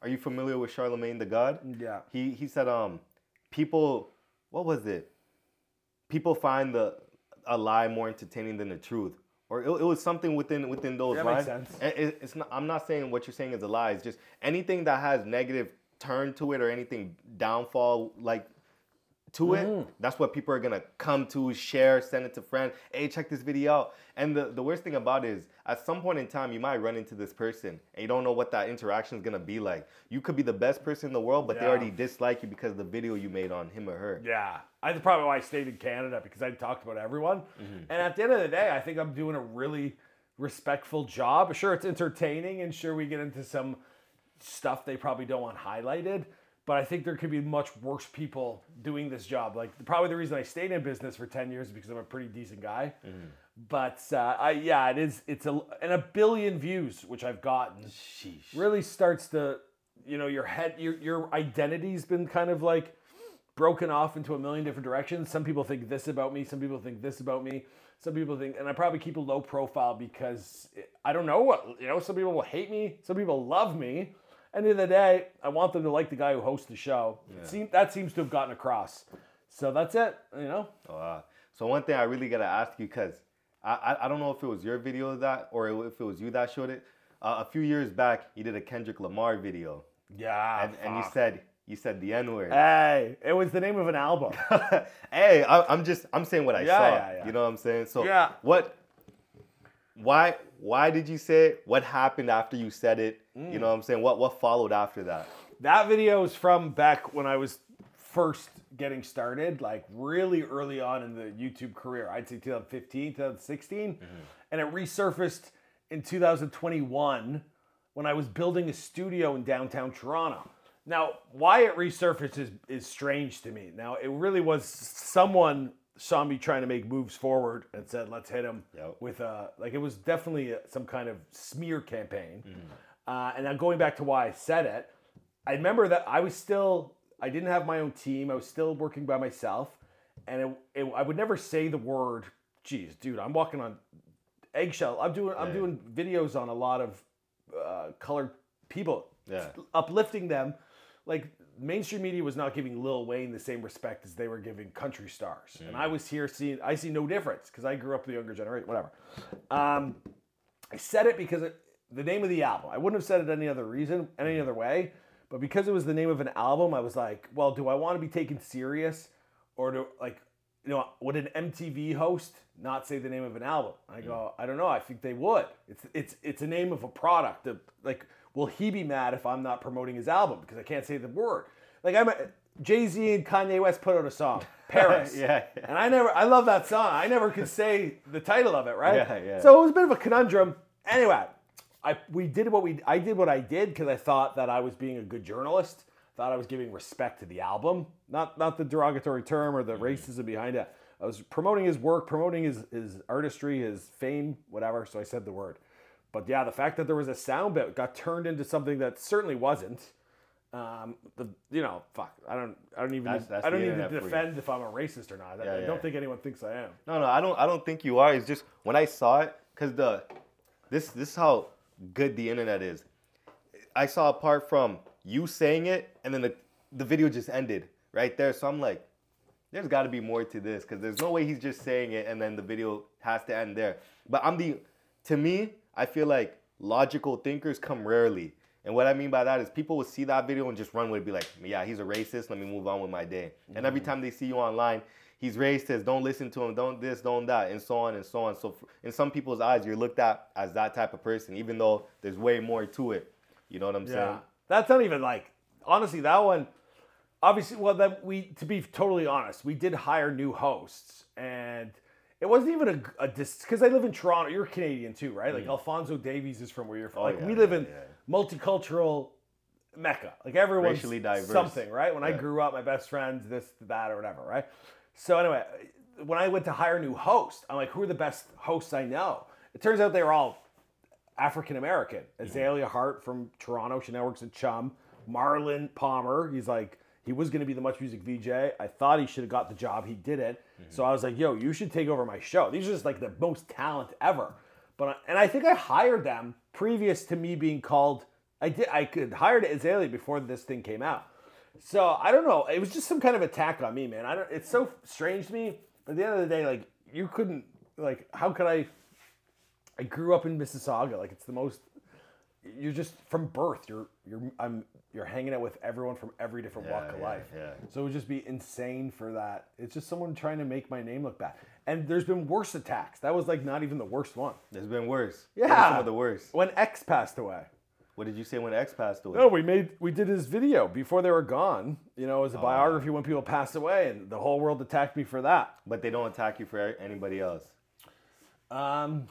Are you familiar with Charlamagne tha God? Yeah. He he said um, people. What was it? People find the a lie more entertaining than the truth, or it, it was something within within those That lines. makes sense. It- it- it's not. I'm not saying what you're saying is a lie. It's just anything that has negative turn to it or anything downfall like to Mm. it, that's what people are gonna come to, share, send it to friends. Hey, check this video out. And the, the worst thing about it is, at some point in time, you might run into this person and you don't know what that interaction is gonna be like. You could be the best person in the world, but they already dislike you because of the video you made on him or her. Yeah, that's probably why I stayed in Canada because I talked about everyone. And at the end of the day, I think I'm doing a really respectful job. Sure, it's entertaining, and sure, we get into some stuff they probably don't want highlighted. But I think there could be much worse people doing this job. Like probably the reason I stayed in business for ten years is because I'm a pretty decent guy. But uh, I yeah, it is. It's a and a billion views, which I've gotten Sheesh. really starts to you know your head your your identity's been kind of like broken off into a million different directions some people think this about me some people think this about me some people think and i probably keep a low profile because i don't know what you know some people will hate me some people love me and in the, end of the day i want them to like the guy who hosts the show Seem, that seems to have gotten across So that's it. You know. Wow. So one thing I really gotta ask you, cause I, I I don't know if it was your video that or if it was you that showed it. Uh, a few years back, you did a Kendrick Lamar video, Yeah. and, and you said you said the N word. Hey, it was the name of an album. *laughs* hey, I, I'm just I'm saying what I Yeah, saw. yeah, yeah. You know what I'm saying? So Yeah. what? Why why did you say it? What happened after you said it? Mm. You know what I'm saying? What what followed after that? That video is from back when I was first getting started, like really early on in the YouTube career. I'd say 2015, 2016. And it resurfaced in 2021 when I was building a studio in downtown Toronto. Now, why it resurfaced is, is strange to me. Now, it really was someone saw me trying to make moves forward and said, let's hit him Yep. with a, like, it was definitely a, some kind of smear campaign. Uh, and now going back to why I said it, I remember that I was still, I didn't have my own team. I was still working by myself. And it, it, I would never say the word, geez, dude, I'm walking on eggshell. I'm doing, I'm Yeah. doing videos on a lot of uh, colored people, Yeah. uplifting them. Like mainstream media was not giving Lil Wayne the same respect as they were giving country stars. And I was here seeing, I see no difference because I grew up the younger generation, whatever. Um, I said it because it, the name of the album. I wouldn't have said it any other reason, any other way. But because it was the name of an album, I was like, well, do I want to be taken serious, or do like, you know, would an MTV host not say the name of an album? I go, I don't know. I think they would. It's it's it's a name of a product. The- Like, will he be mad if I'm not promoting his album because I can't say the word? Like I'm. Jay Z and Kanye West put out a song, *laughs* Paris. Yeah, yeah. And I never, I love that song. I never could say the title of it, right? Yeah, yeah. So it was a bit of a conundrum. Anyway, I we did what we, I did what I did because I thought that I was being a good journalist. Thought I was giving respect to the album, not not the derogatory term or the mm-hmm. racism behind it. I was promoting his work, promoting his his artistry, his fame, whatever. So I said the word. But yeah, the fact that there was a sound bit got turned into something that certainly wasn't. Um, the you know, fuck, I don't, I don't even, That's- that's I don't the need to internet for you. defend if I'm a racist or not. I- Yeah, I don't think anyone thinks I am. No, no, I don't. I don't think you are. It's just when I saw it, cause the this this is how good the internet is. I saw apart from you saying it, and then the the video just ended right there. So I'm like, there's got to be more to this, cause there's no way he's just saying it and then the video has to end there. But I'm the, to me, I feel like logical thinkers come rarely. And what I mean by that is people will see that video and just run with it, be like, yeah, he's a racist. Let me move on with my day. And every mm-hmm. time they see you online, he's racist. Don't listen to him. Don't this, don't that, and so on and so on. So in some people's eyes, you're looked at as that type of person, even though there's way more to it. You know what I'm Yeah, saying? that's not even like honestly that one. Obviously, well, that we to be totally honest, we did hire new hosts, and it wasn't even a, a because I live in Toronto. You're Canadian too, right? Like Alfonso Davies is from where you're from. Mm. Oh, like yeah, we live yeah, in yeah. multicultural mecca. Like everyone's Racially diverse. something, right? When I grew up, my best friends, this, that, or whatever, right? So anyway, when I went to hire a new host, I'm like, who are the best hosts I know? It turns out they were all African American. Azalea Hart from Toronto, she now works at Chum. Marlon Palmer, he's like, he was going to be the Much Music VJ. I thought he should have got the job. He didn't. So I was like, yo, you should take over my show. These are just like the most talent ever. But and I think I hired them previous to me being called. I did. I could hired Azalea before this thing came out. So I don't know. It was just some kind of attack on me, man. I don't. It's so strange to me. But at the end of the day, like you couldn't. Like how could I? I grew up in Mississauga. Like it's the most. You're just from birth. You're you're I'm you're hanging out with everyone from every different walk of yeah, life. yeah. So it would just be insane for that. It's just someone trying to make my name look bad. And there's been worse attacks. That was like not even the worst one. There's been worse. Yeah. some of the worst. When X passed away. What did you say when X passed away? No, we made we did his video before they were gone. You know, as a biography when people pass away, and the whole world attacked me for that. But they don't attack you for anybody else. Um,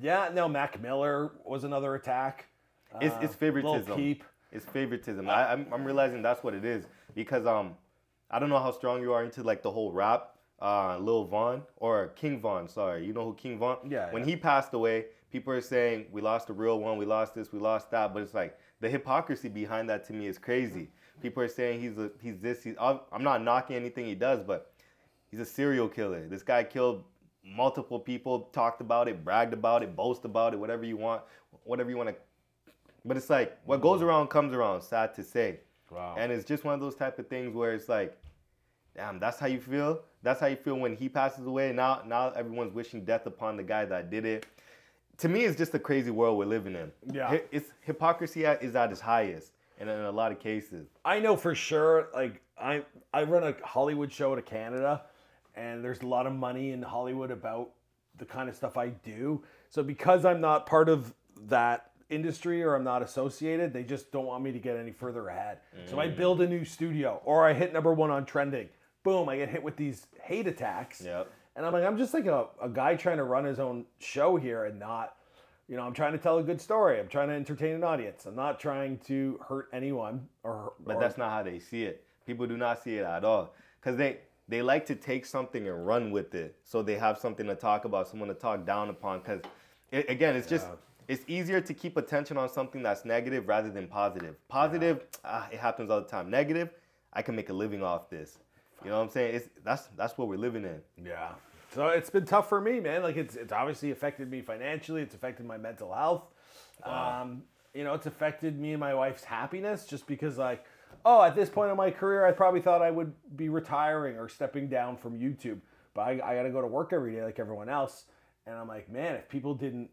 yeah, no, Mac Miller was another attack. It's, Uh, it's favoritism. Peep. It's favoritism. I, I'm, I'm realizing that's what it is because um, I don't know how strong you are into like the whole rap. Uh, Lil Von or King Von. Sorry, you know who King Von? Yeah, When yeah. he passed away, people are saying we lost a real one, we lost this, we lost that. But it's like the hypocrisy behind that to me is crazy. People are saying he's a, he's this. He's, I'm I'm not knocking anything he does, but he's a serial killer. This guy killed multiple people, talked about it, bragged about it, boast about it, whatever you want, whatever you want to. But it's like what goes mm. around comes around. Sad to say, Wow. and it's just one of those type of things where it's like, damn, that's how you feel. That's how you feel when he passes away. Now, now everyone's wishing death upon the guy that did it. To me, it's just a crazy world we're living in. Yeah. It's hypocrisy is at its highest, and in a lot of cases. I know for sure. Like I, I run a Hollywood show to Canada, and there's a lot of money in Hollywood about the kind of stuff I do. So because I'm not part of that industry or I'm not associated, they just don't want me to get any further ahead. So I mm. build a new studio or I hit number one on trending. Boom, I get hit with these hate attacks. Yep. And I'm like, I'm just like a, a guy trying to run his own show here and not, you know, I'm trying to tell a good story. I'm trying to entertain an audience. I'm not trying to hurt anyone or But or- that's not how they see it. People do not see it at all. Because they, they like to take something and run with it. So they have something to talk about, someone to talk down upon. Because, again, it's just, it's easier to keep attention on something that's negative rather than positive. Positive, ah, it happens all the time. Negative, I can make a living off this. You know what I'm saying? It's, that's, that's what we're living in. Yeah. So it's been tough for me, man. Like it's it's obviously affected me financially. It's affected my mental health. Um, you know, it's affected me and my wife's happiness just because like, oh, at this point in my career, I probably thought I would be retiring or stepping down from YouTube, but I, I got to go to work every day like everyone else. And I'm like, man, if people didn't,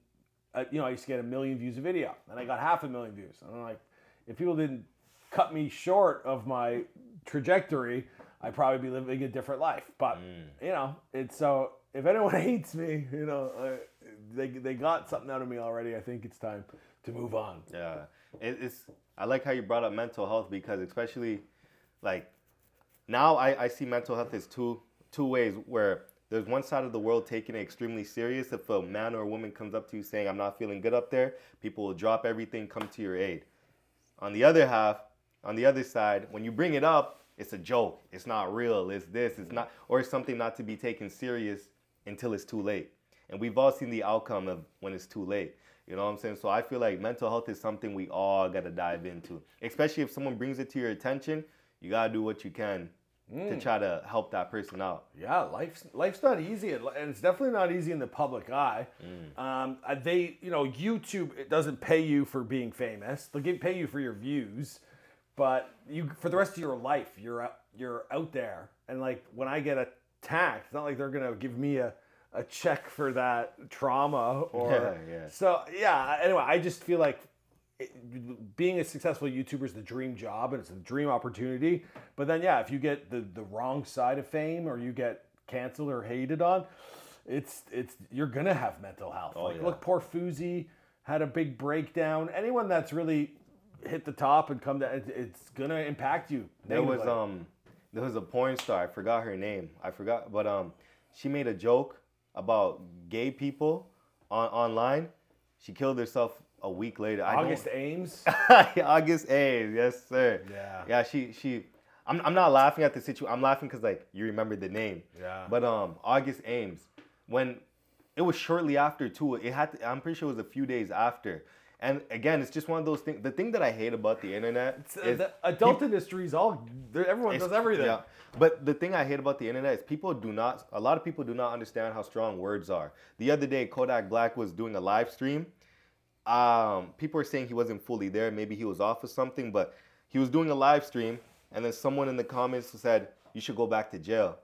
you know, I used to get a million views a video, and I got half a million views. And I'm like, if people didn't cut me short of my trajectory, I'd probably be living a different life. But you know, it's so if anyone *laughs* hates me, you know, uh, they they got something out of me already. I think it's time to move on. Yeah, it, it's. I like how you brought up mental health because especially, like, now I, I see mental health as two two ways where there's one side of the world taking it extremely serious. If a man or a woman comes up to you saying I'm not feeling good up there, people will drop everything, come to your aid. On the other half, on the other side, when you bring it up, it's a joke. It's not real. It's this. It's not, or it's something not to be taken serious until it's too late. And we've all seen the outcome of when it's too late. You know what I'm saying? So I feel like mental health is something we all gotta dive into. Especially if someone brings it to your attention, you gotta do what you can to try to help that person out. Yeah, life's life's not easy, and it's definitely not easy in the public eye. Um, uh, they, you know, YouTube it doesn't pay you for being famous. They'll get, pay you for your views, but you for the rest of your life, you're out, you're out there. And like when I get attacked, it's not like they're gonna give me a a check for that trauma or *laughs* Yeah, yeah. so yeah. Anyway, I just feel like it, being a successful YouTuber is the dream job and it's a dream opportunity. But then, yeah, if you get the, the wrong side of fame or you get canceled or hated on, it's it's you're gonna have mental health. like, yeah. look, poor Fousey had a big breakdown. Anyone that's really hit the top and come down, it, it's gonna impact you. There was um there was a porn star, I forgot her name. I forgot but um she made a joke about gay people on online. She killed herself a week later. I August Ames. *laughs* August Ames, yes sir. Yeah. Yeah, she she. I'm, I'm not laughing at the situation. I'm laughing because like you remember the name. Yeah. But um, August Ames, when it was shortly after too. It had. To, I'm pretty sure it was a few days after. And again, it's just one of those things. The thing that I hate about the internet Uh, is the adult industry's all they're- everyone it's- does everything. Yeah. But the thing I hate about the internet is people do not, a lot of people do not understand how strong words are. The other day, Kodak Black was doing a live stream. Um, people were saying he wasn't fully there. Maybe he was off of something, but he was doing a live stream, and then someone in the comments said, You should go back to jail.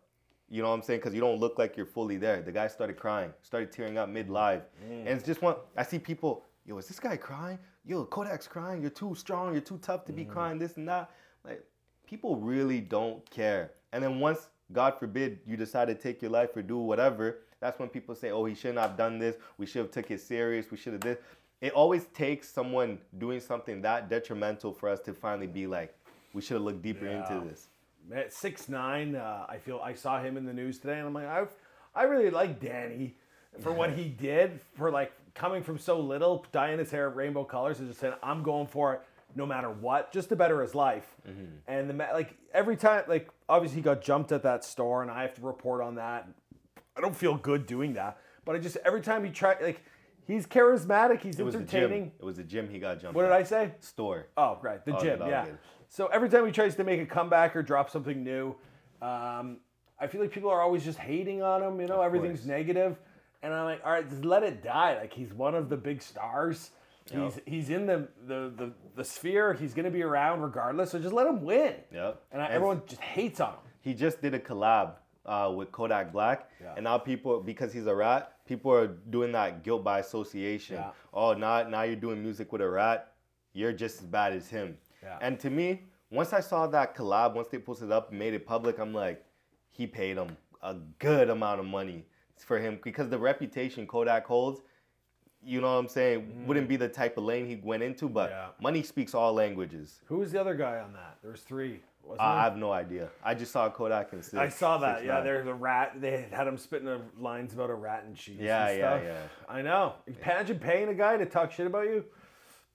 You know what I'm saying? Because you don't look like you're fully there. The guy started crying, started tearing up mid live. And it's just one, I see people, yo, is this guy crying? Yo, Kodak's crying. You're too strong. You're too tough to be crying, this and that. Like, people really don't care. And then once, God forbid, you decide to take your life or do whatever, that's when people say, oh, he shouldn't have done this. We should have took it serious. We should have this. It always takes someone doing something that detrimental for us to finally be like, we should have looked deeper Yeah. into this. At six nine, uh, I feel I saw him in the news today, and I'm like, I, I really like Danny for what he did for like coming from so little, dyeing his hair rainbow colors, and just saying, I'm going for it no matter what, just to better his life. And the like every time, like obviously he got jumped at that store, and I have to report on that. I don't feel good doing that, but I just every time he tried, like he's charismatic, he's It was the entertaining. It was the gym he got jumped. What did at. I say? Store. Oh, right, the Oh, gym, yeah. good. So every time he tries to make a comeback or drop something new, um, I feel like people are always just hating on him. You know, everything's course. negative, and I'm like, all right, just let it die. Like he's one of the big stars. He's he's in the the the, the sphere. He's gonna be around regardless. So just let him win. Yep. And I, And- everyone just hates on him. he just did a collab uh, with Kodak Black, Yeah. and now people because he's a rat, people are doing that guilt by association. Yeah. Oh, now now you're doing music with a rat, you're just as bad as him. Yeah. And to me, once I saw that collab, once they posted it up, and made it public, I'm like, he paid him a good amount of money for him because the reputation Kodak holds. You know what I'm saying? Wouldn't be the type of lane he went into, but Mm. Yeah. money speaks all languages. Who was the other guy on that? There was three. Wasn't I I have no idea. I just saw Kodak and six. I saw that. six Yeah, there's a rat. They had him spitting the lines about a rat and cheese. Yeah, and yeah, stuff. yeah. I know. Imagine paying a guy to talk shit about you.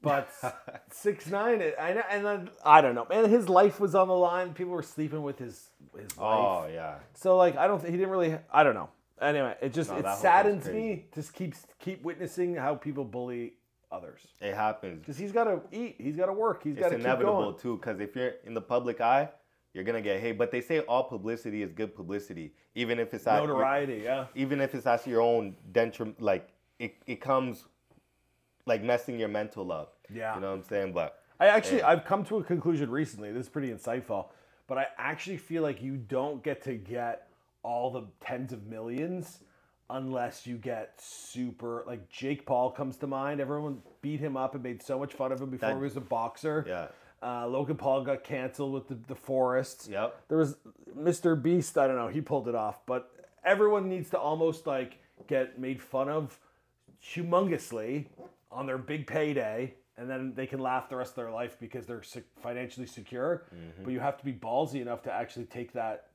But *laughs* six nine, it- I know, and then I don't know, man. His life was on the line. People were sleeping with his his wife. Oh yeah. So like, I don't. think he didn't really. I don't know. Anyway, it just No, it that whole saddens me. Just keeps keep witnessing how people bully others. It happens. Because he's got to eat. He's got to work. He's got It's to keep inevitable going. too, because if you're in the public eye, you're gonna get hate. But they say all publicity is good publicity, even if it's at your- Notoriety. Yeah. even if it's at your own detriment. Like it, it comes like messing your mental up. Yeah. You know what I'm saying? But I actually I've come to a conclusion recently. This is pretty insightful, but I actually feel like you don't get to get all the tens of millions unless you get super like Jake Paul comes to mind. Everyone beat him up and made so much fun of him before That- he was a boxer. yeah. Uh, Logan Paul got canceled with the, the Forest. Yep. There was Mr. Beast. I don't know. He pulled it off, but everyone needs to almost like get made fun of humongously on their big payday, and then they can laugh the rest of their life because they're financially secure. But you have to be ballsy enough to actually take that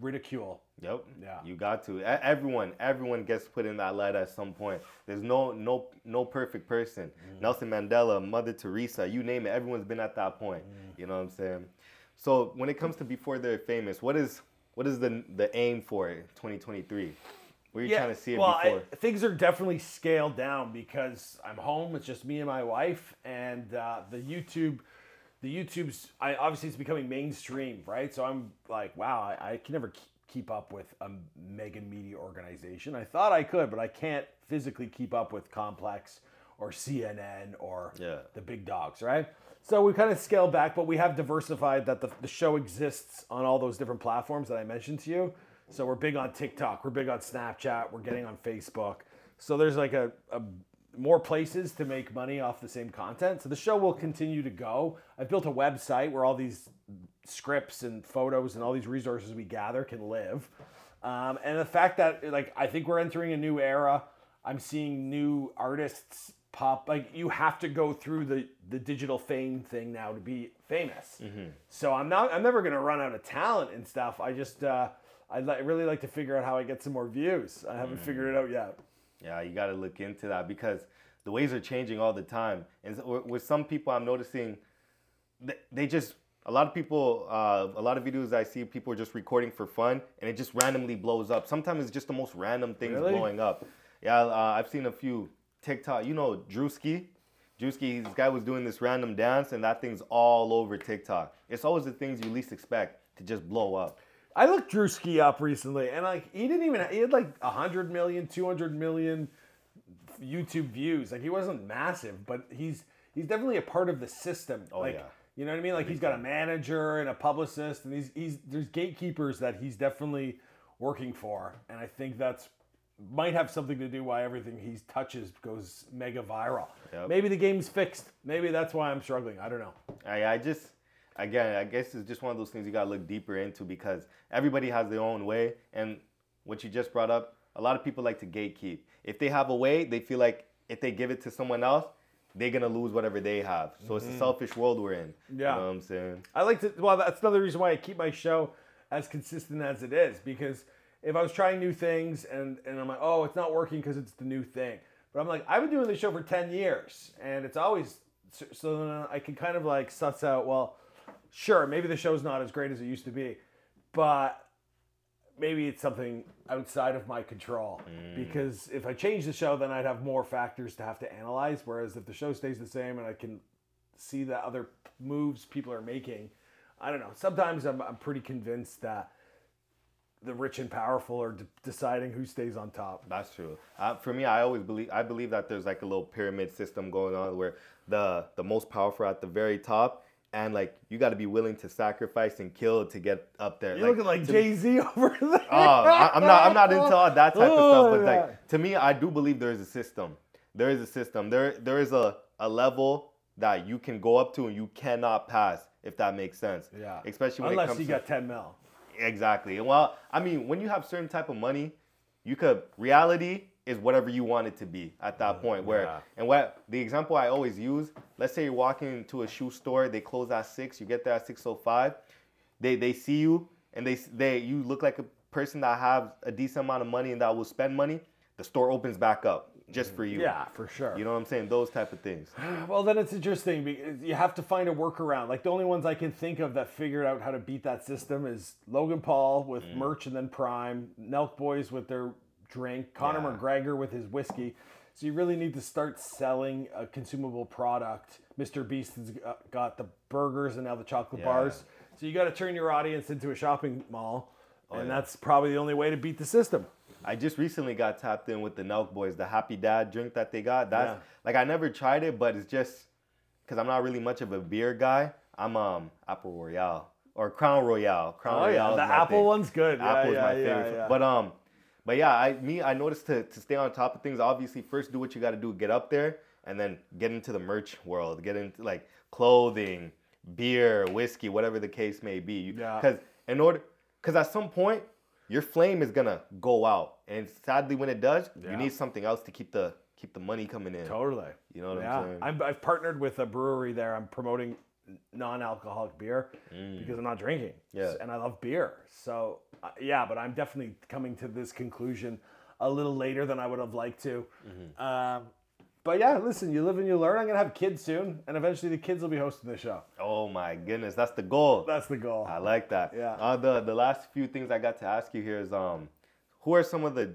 ridicule. Yep. Yeah. You got to. Everyone, everyone gets put in that light at some point. There's no, no, no perfect person. Mm. Nelson Mandela, Mother Teresa, you name it. Everyone's been at that point. Mm. You know what I'm saying? So when it comes to before they're famous, what is, what is the the aim for it, 2023? Where are you trying to see it well, I- before? things are definitely scaled down because I'm home. It's just me and my wife, and uh, the YouTube, the YouTube's. I obviously it's becoming mainstream, right? So I'm like, wow, I, I can never keep, up with a mega media organization. I thought I could, but I can't physically keep up with Complex or CNN or Yeah. the big dogs, right? So we kind of scaled back, but we have diversified that the, the show exists on all those different platforms that I mentioned to you. So we're big on TikTok, we're big on Snapchat, we're getting on Facebook. So there's like a, a more places to make money off the same content. So the show will continue to go. I've built a website where all these scripts and photos and all these resources we gather can live. Um, and the fact that like I think we're entering a new era. I'm seeing new artists pop. Like you have to go through the the digital fame thing now to be famous. So I'm not. I'm never gonna run out of talent and stuff. I just uh, I'd li- really like to figure out how I get some more views. I haven't figured it out yet. Yeah, you got to look into that because the ways are changing all the time. And with some people, I'm noticing they, just a lot of people, uh, a lot of videos I see, people are just recording for fun, and it just randomly blows up. Sometimes it's just the most random things Really? blowing up. Yeah, uh, I've seen a few TikTok. You know, Drewski. Drewski, this guy was doing this random dance, and that thing's all over TikTok. It's always the things you least expect to just blow up. I looked Drewski up recently, and like he didn't even he had like 100 million, 200 million YouTube views. Like he wasn't massive, but he's he's definitely a part of the system. Oh, like yeah. you know what I mean? Like he's got a manager and a publicist, and he's he's there's gatekeepers that he's definitely working for, and I think that's might have something to do why everything he touches goes mega viral. Yep. Maybe the game's fixed. Maybe that's why I'm struggling. I don't know. I, I just, again, I guess it's just one of those things you gotta look deeper into because everybody has their own way. And what you just brought up, a lot of people like to gatekeep. If they have a way, they feel like if they give it to someone else, they're gonna lose whatever they have. So it's a mm-hmm. selfish world we're in. Yeah. You know what I'm saying? I like to. Well, that's another reason why I keep my show as consistent as it is because if I was trying new things and and I'm like, oh, it's not working because it's the new thing, but I'm like, I've been doing this show for ten years and it's always so- so then I can kind of like suss out. Well, sure, maybe the show's not as great as it used to be, but maybe it's something outside of my control because if I change the show, then I'd have more factors to have to analyze. Whereas if the show stays the same and I can see the other moves people are making, I don't know. Sometimes I'm, I'm pretty convinced that the rich and powerful are de- deciding who stays on top. That's true. Uh, for me, I always believe I believe that there's like a little pyramid system going on where the the most powerful at the very top, and like you got to be willing to sacrifice and kill to get up there. You're looking like Jay Z *laughs* over there. Oh, I, I'm not. I'm not into all that type of *laughs* oh stuff. But Oh, yeah. like to me, I do believe there is a system. There is a system. There there is a a level that you can go up to and you cannot pass. If that makes sense. Yeah. Especially when it Unless comes you to got 10 mil. exactly. And well, I mean, when you have certain type of money, you could reality is whatever you want it to be at that point. Where Yeah. and what the example I always use. Let's say you're walking into a shoe store. They close at six. You get there at six o five. They they see you and they they you look like a person that have a decent amount of money and that will spend money. The store opens back up just for you. Yeah, for sure. You know what I'm saying? Those type of things. *sighs* Well, then it's interesting because you have to find a workaround. Like the only ones I can think of that figured out how to beat that system is Logan Paul with Mm. merch and then Prime, Nelk Boys with their drink, Conor Yeah. McGregor with his whiskey. So you really need to start selling a consumable product. Mr. Beast has got- got the burgers and now the chocolate Yeah. bars. So you got to turn your audience into a shopping mall, and Oh, yeah. that's probably the only way to beat the system. I just recently got tapped in with the Nelk Boys, the Happy Dad drink that they got. That's Yeah. like I never tried it, but it's just because I'm not really much of a beer guy. I'm um Apple Royale or Crown Royal. Crown Oh yeah, Royale. is the Apple thing. one's good. Yeah, Apple's yeah, my yeah, favorite. yeah. But um, but yeah, I me I noticed to to stay on top of things. Obviously, first do what you got to do, get up there, and then get into the merch world. Get into like clothing, beer, whiskey, whatever the case may be. Yeah. Because in order, because at some point your flame is gonna go out, and sadly when it does, Yeah. you need something else to keep the keep the money coming in. Totally. You know what yeah. I'm saying? I'm, I've partnered with a brewery there. I'm promoting non-alcoholic beer because I'm not drinking. Mm. Yeah. And I love beer. So uh, yeah, but I'm definitely coming to this conclusion a little later than I would have liked to. Mm-hmm. Um, but yeah, listen, you live and you learn. I'm gonna have kids soon, and eventually the kids will be hosting the show. Oh my goodness, that's the goal. That's the goal. I like that. Yeah. Uh, the the last few things I got to ask you here is um, who are some of the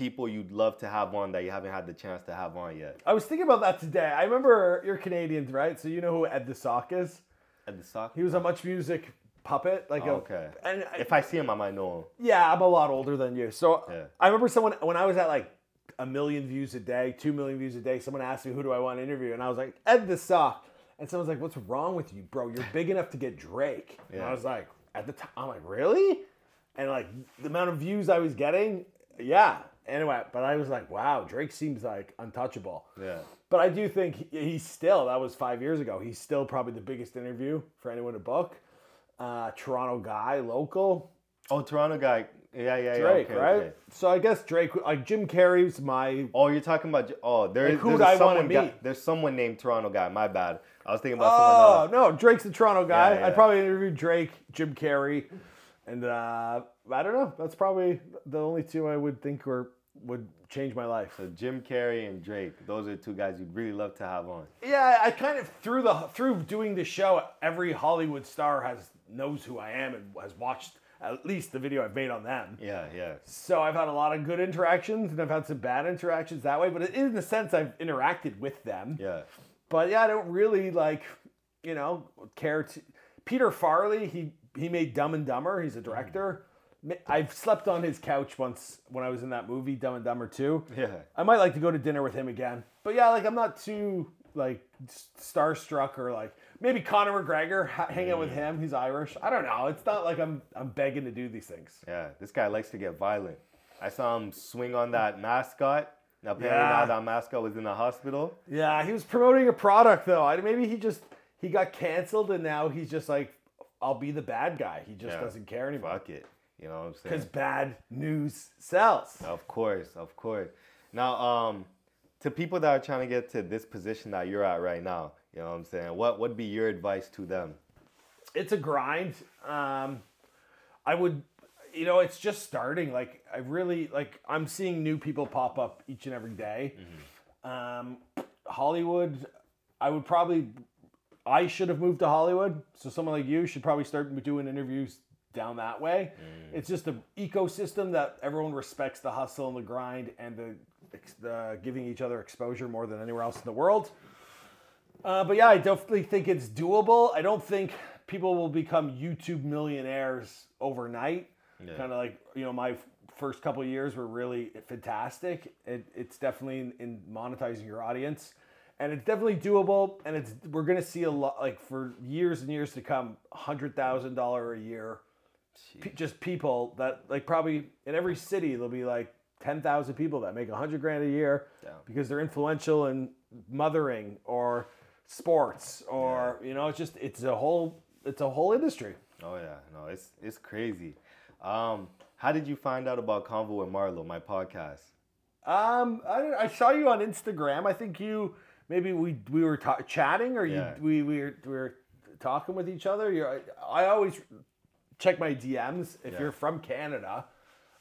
people you'd love to have on that you haven't had the chance to have on yet? I was thinking about that today. I remember you're Canadians, right? So you know who Ed the Sock is? Ed the sock. He was a Much Music puppet, like a, Oh, okay. And I- If I see him, I might know him. Yeah, I'm a lot older than you. So Yeah. I remember someone when I was at like a million views a day, two million views a day. Someone asked me who do I want to interview, and I was like Ed the Sock. And someone's like, "What's wrong with you, bro? You're big enough to get Drake." Yeah. And I was like, at the time, I'm like, really? And like the amount of views I was getting, yeah. Anyway, but I was like, wow, Drake seems like untouchable. Yeah. But I do think he- he's still, that was five years ago, he's still probably the biggest interview for anyone to book. Uh, Toronto guy, local. Oh, Toronto guy. Yeah, yeah, yeah. Drake, okay, right? okay. So I guess Drake, like Jim Carrey's my. Oh, you're talking about. Oh, there Like, who there's I someone guy- There's someone named Toronto guy. My bad. I was thinking about Oh someone else. no, Drake's the Toronto guy. Yeah, yeah. I'd probably interview Drake, Jim Carrey, and uh, I don't know. That's probably the only two I would think were would change my life. So Jim Carrey and Drake. Those are two guys you'd really love to have on. Yeah, I kind of through the through doing the show, every Hollywood star has knows who I am and has watched at least the video I've made on them. Yeah, yeah. So I've had a lot of good interactions and I've had some bad interactions that way, but in a sense I've interacted with them. Yeah. But yeah, I don't really like, you know, care to. Peter Farrelly, he he made Dumb and Dumber. He's a director. Ma- I've slept on his couch once when I was in that movie Dumb and Dumber 2. Yeah. I might like to go to dinner with him again. But yeah, like I'm not too like starstruck or like maybe Conor McGregor ha- hang out with him. He's Irish. I don't know. It's not like I'm I'm begging to do these things. Yeah, this guy likes to get violent. I saw him swing on that mascot. Now, apparently Yeah. now that mascot was in the hospital. Yeah, he was promoting a product though. I, maybe he just he got canceled and now he's just like I'll be the bad guy. He just Yeah. doesn't care anymore. Fuck it. You know what I'm saying? Because bad news sells. Of course, of course. Now, um, to people that are trying to get to this position that you're at right now, you know what I'm saying? What would be your advice to them? It's a grind. Um, I would, you know, it's just starting. Like I really like. I'm seeing new people pop up each and every day. Um, Hollywood, I would probably. I should have moved to Hollywood. So someone like you should probably start doing interviews down that way. It's just an ecosystem that everyone respects the hustle and the grind and the, the giving each other exposure more than anywhere else in the world. Uh, but yeah, I definitely think it's doable. I don't think people will become YouTube millionaires overnight. Yeah. Kind of like you know my first couple of years were really fantastic. It, it's definitely in, in monetizing your audience and it's definitely doable. And it's we're gonna see a lot like for years and years to come, hundred thousand dollar a year, pe- just people that like probably in every city there'll be like ten thousand people that make a hundred grand a year Yeah. because they're influential in mothering or sports or you know it's just it's a whole it's a whole industry. Oh yeah, no, it's it's crazy. Um, how did you find out about Convo with Marlo, my podcast? Um, I, I saw you on Instagram. I think you maybe we we were ta- chatting or you we, we were we were talking with each other. You're, I, I always check my DMs. If Yeah. you're from Canada,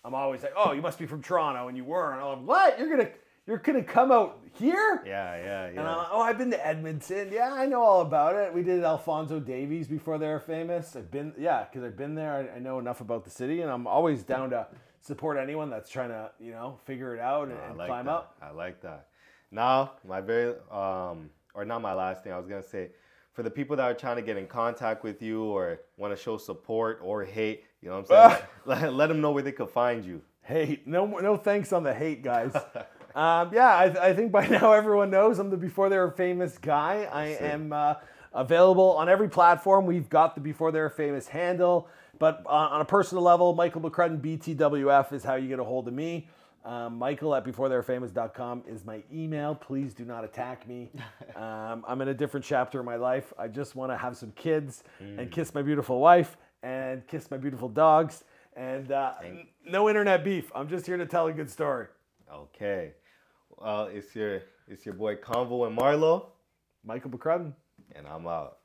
I'm always like, oh, you must be from Toronto, and you were. And I'm like, what? You're gonna you're gonna come out here? Yeah, yeah, yeah. And. I'm like, oh, I've been to Edmonton. Yeah, I know all about it. We did Alfonso Davies before they were famous. I've been, yeah, because I've been there. I, I know enough about the city, and I'm always down to support anyone that's trying to, you know, figure it out and, I and like climb that. up. I like that. Now, my very um, or not my last thing. I was gonna say, for the people that are trying to get in contact with you or want to show support or hate, you know what I'm *laughs* saying? let, let them know where they could find you. Hate, no, no thanks on the hate, guys. *laughs* um, yeah, I, I think by *laughs* now everyone knows I'm the Before They Were Famous guy. I it. am uh, available on every platform. We've got the Before They Were Famous handle, but on, on a personal level, Michael McCrudden, BTWF is how you get a hold of me. Um, Michael at beforetheywerefamous.com is my email. Please do not attack me. *laughs* Um, I'm in a different chapter of my life. I just want to have some kids and kiss my beautiful wife and kiss my beautiful dogs. And uh, n- no internet beef. I'm just here to tell a good story. Okay. Well, it's your it's your boy Convo and Marlo, Michael McCrudden. and I'm out.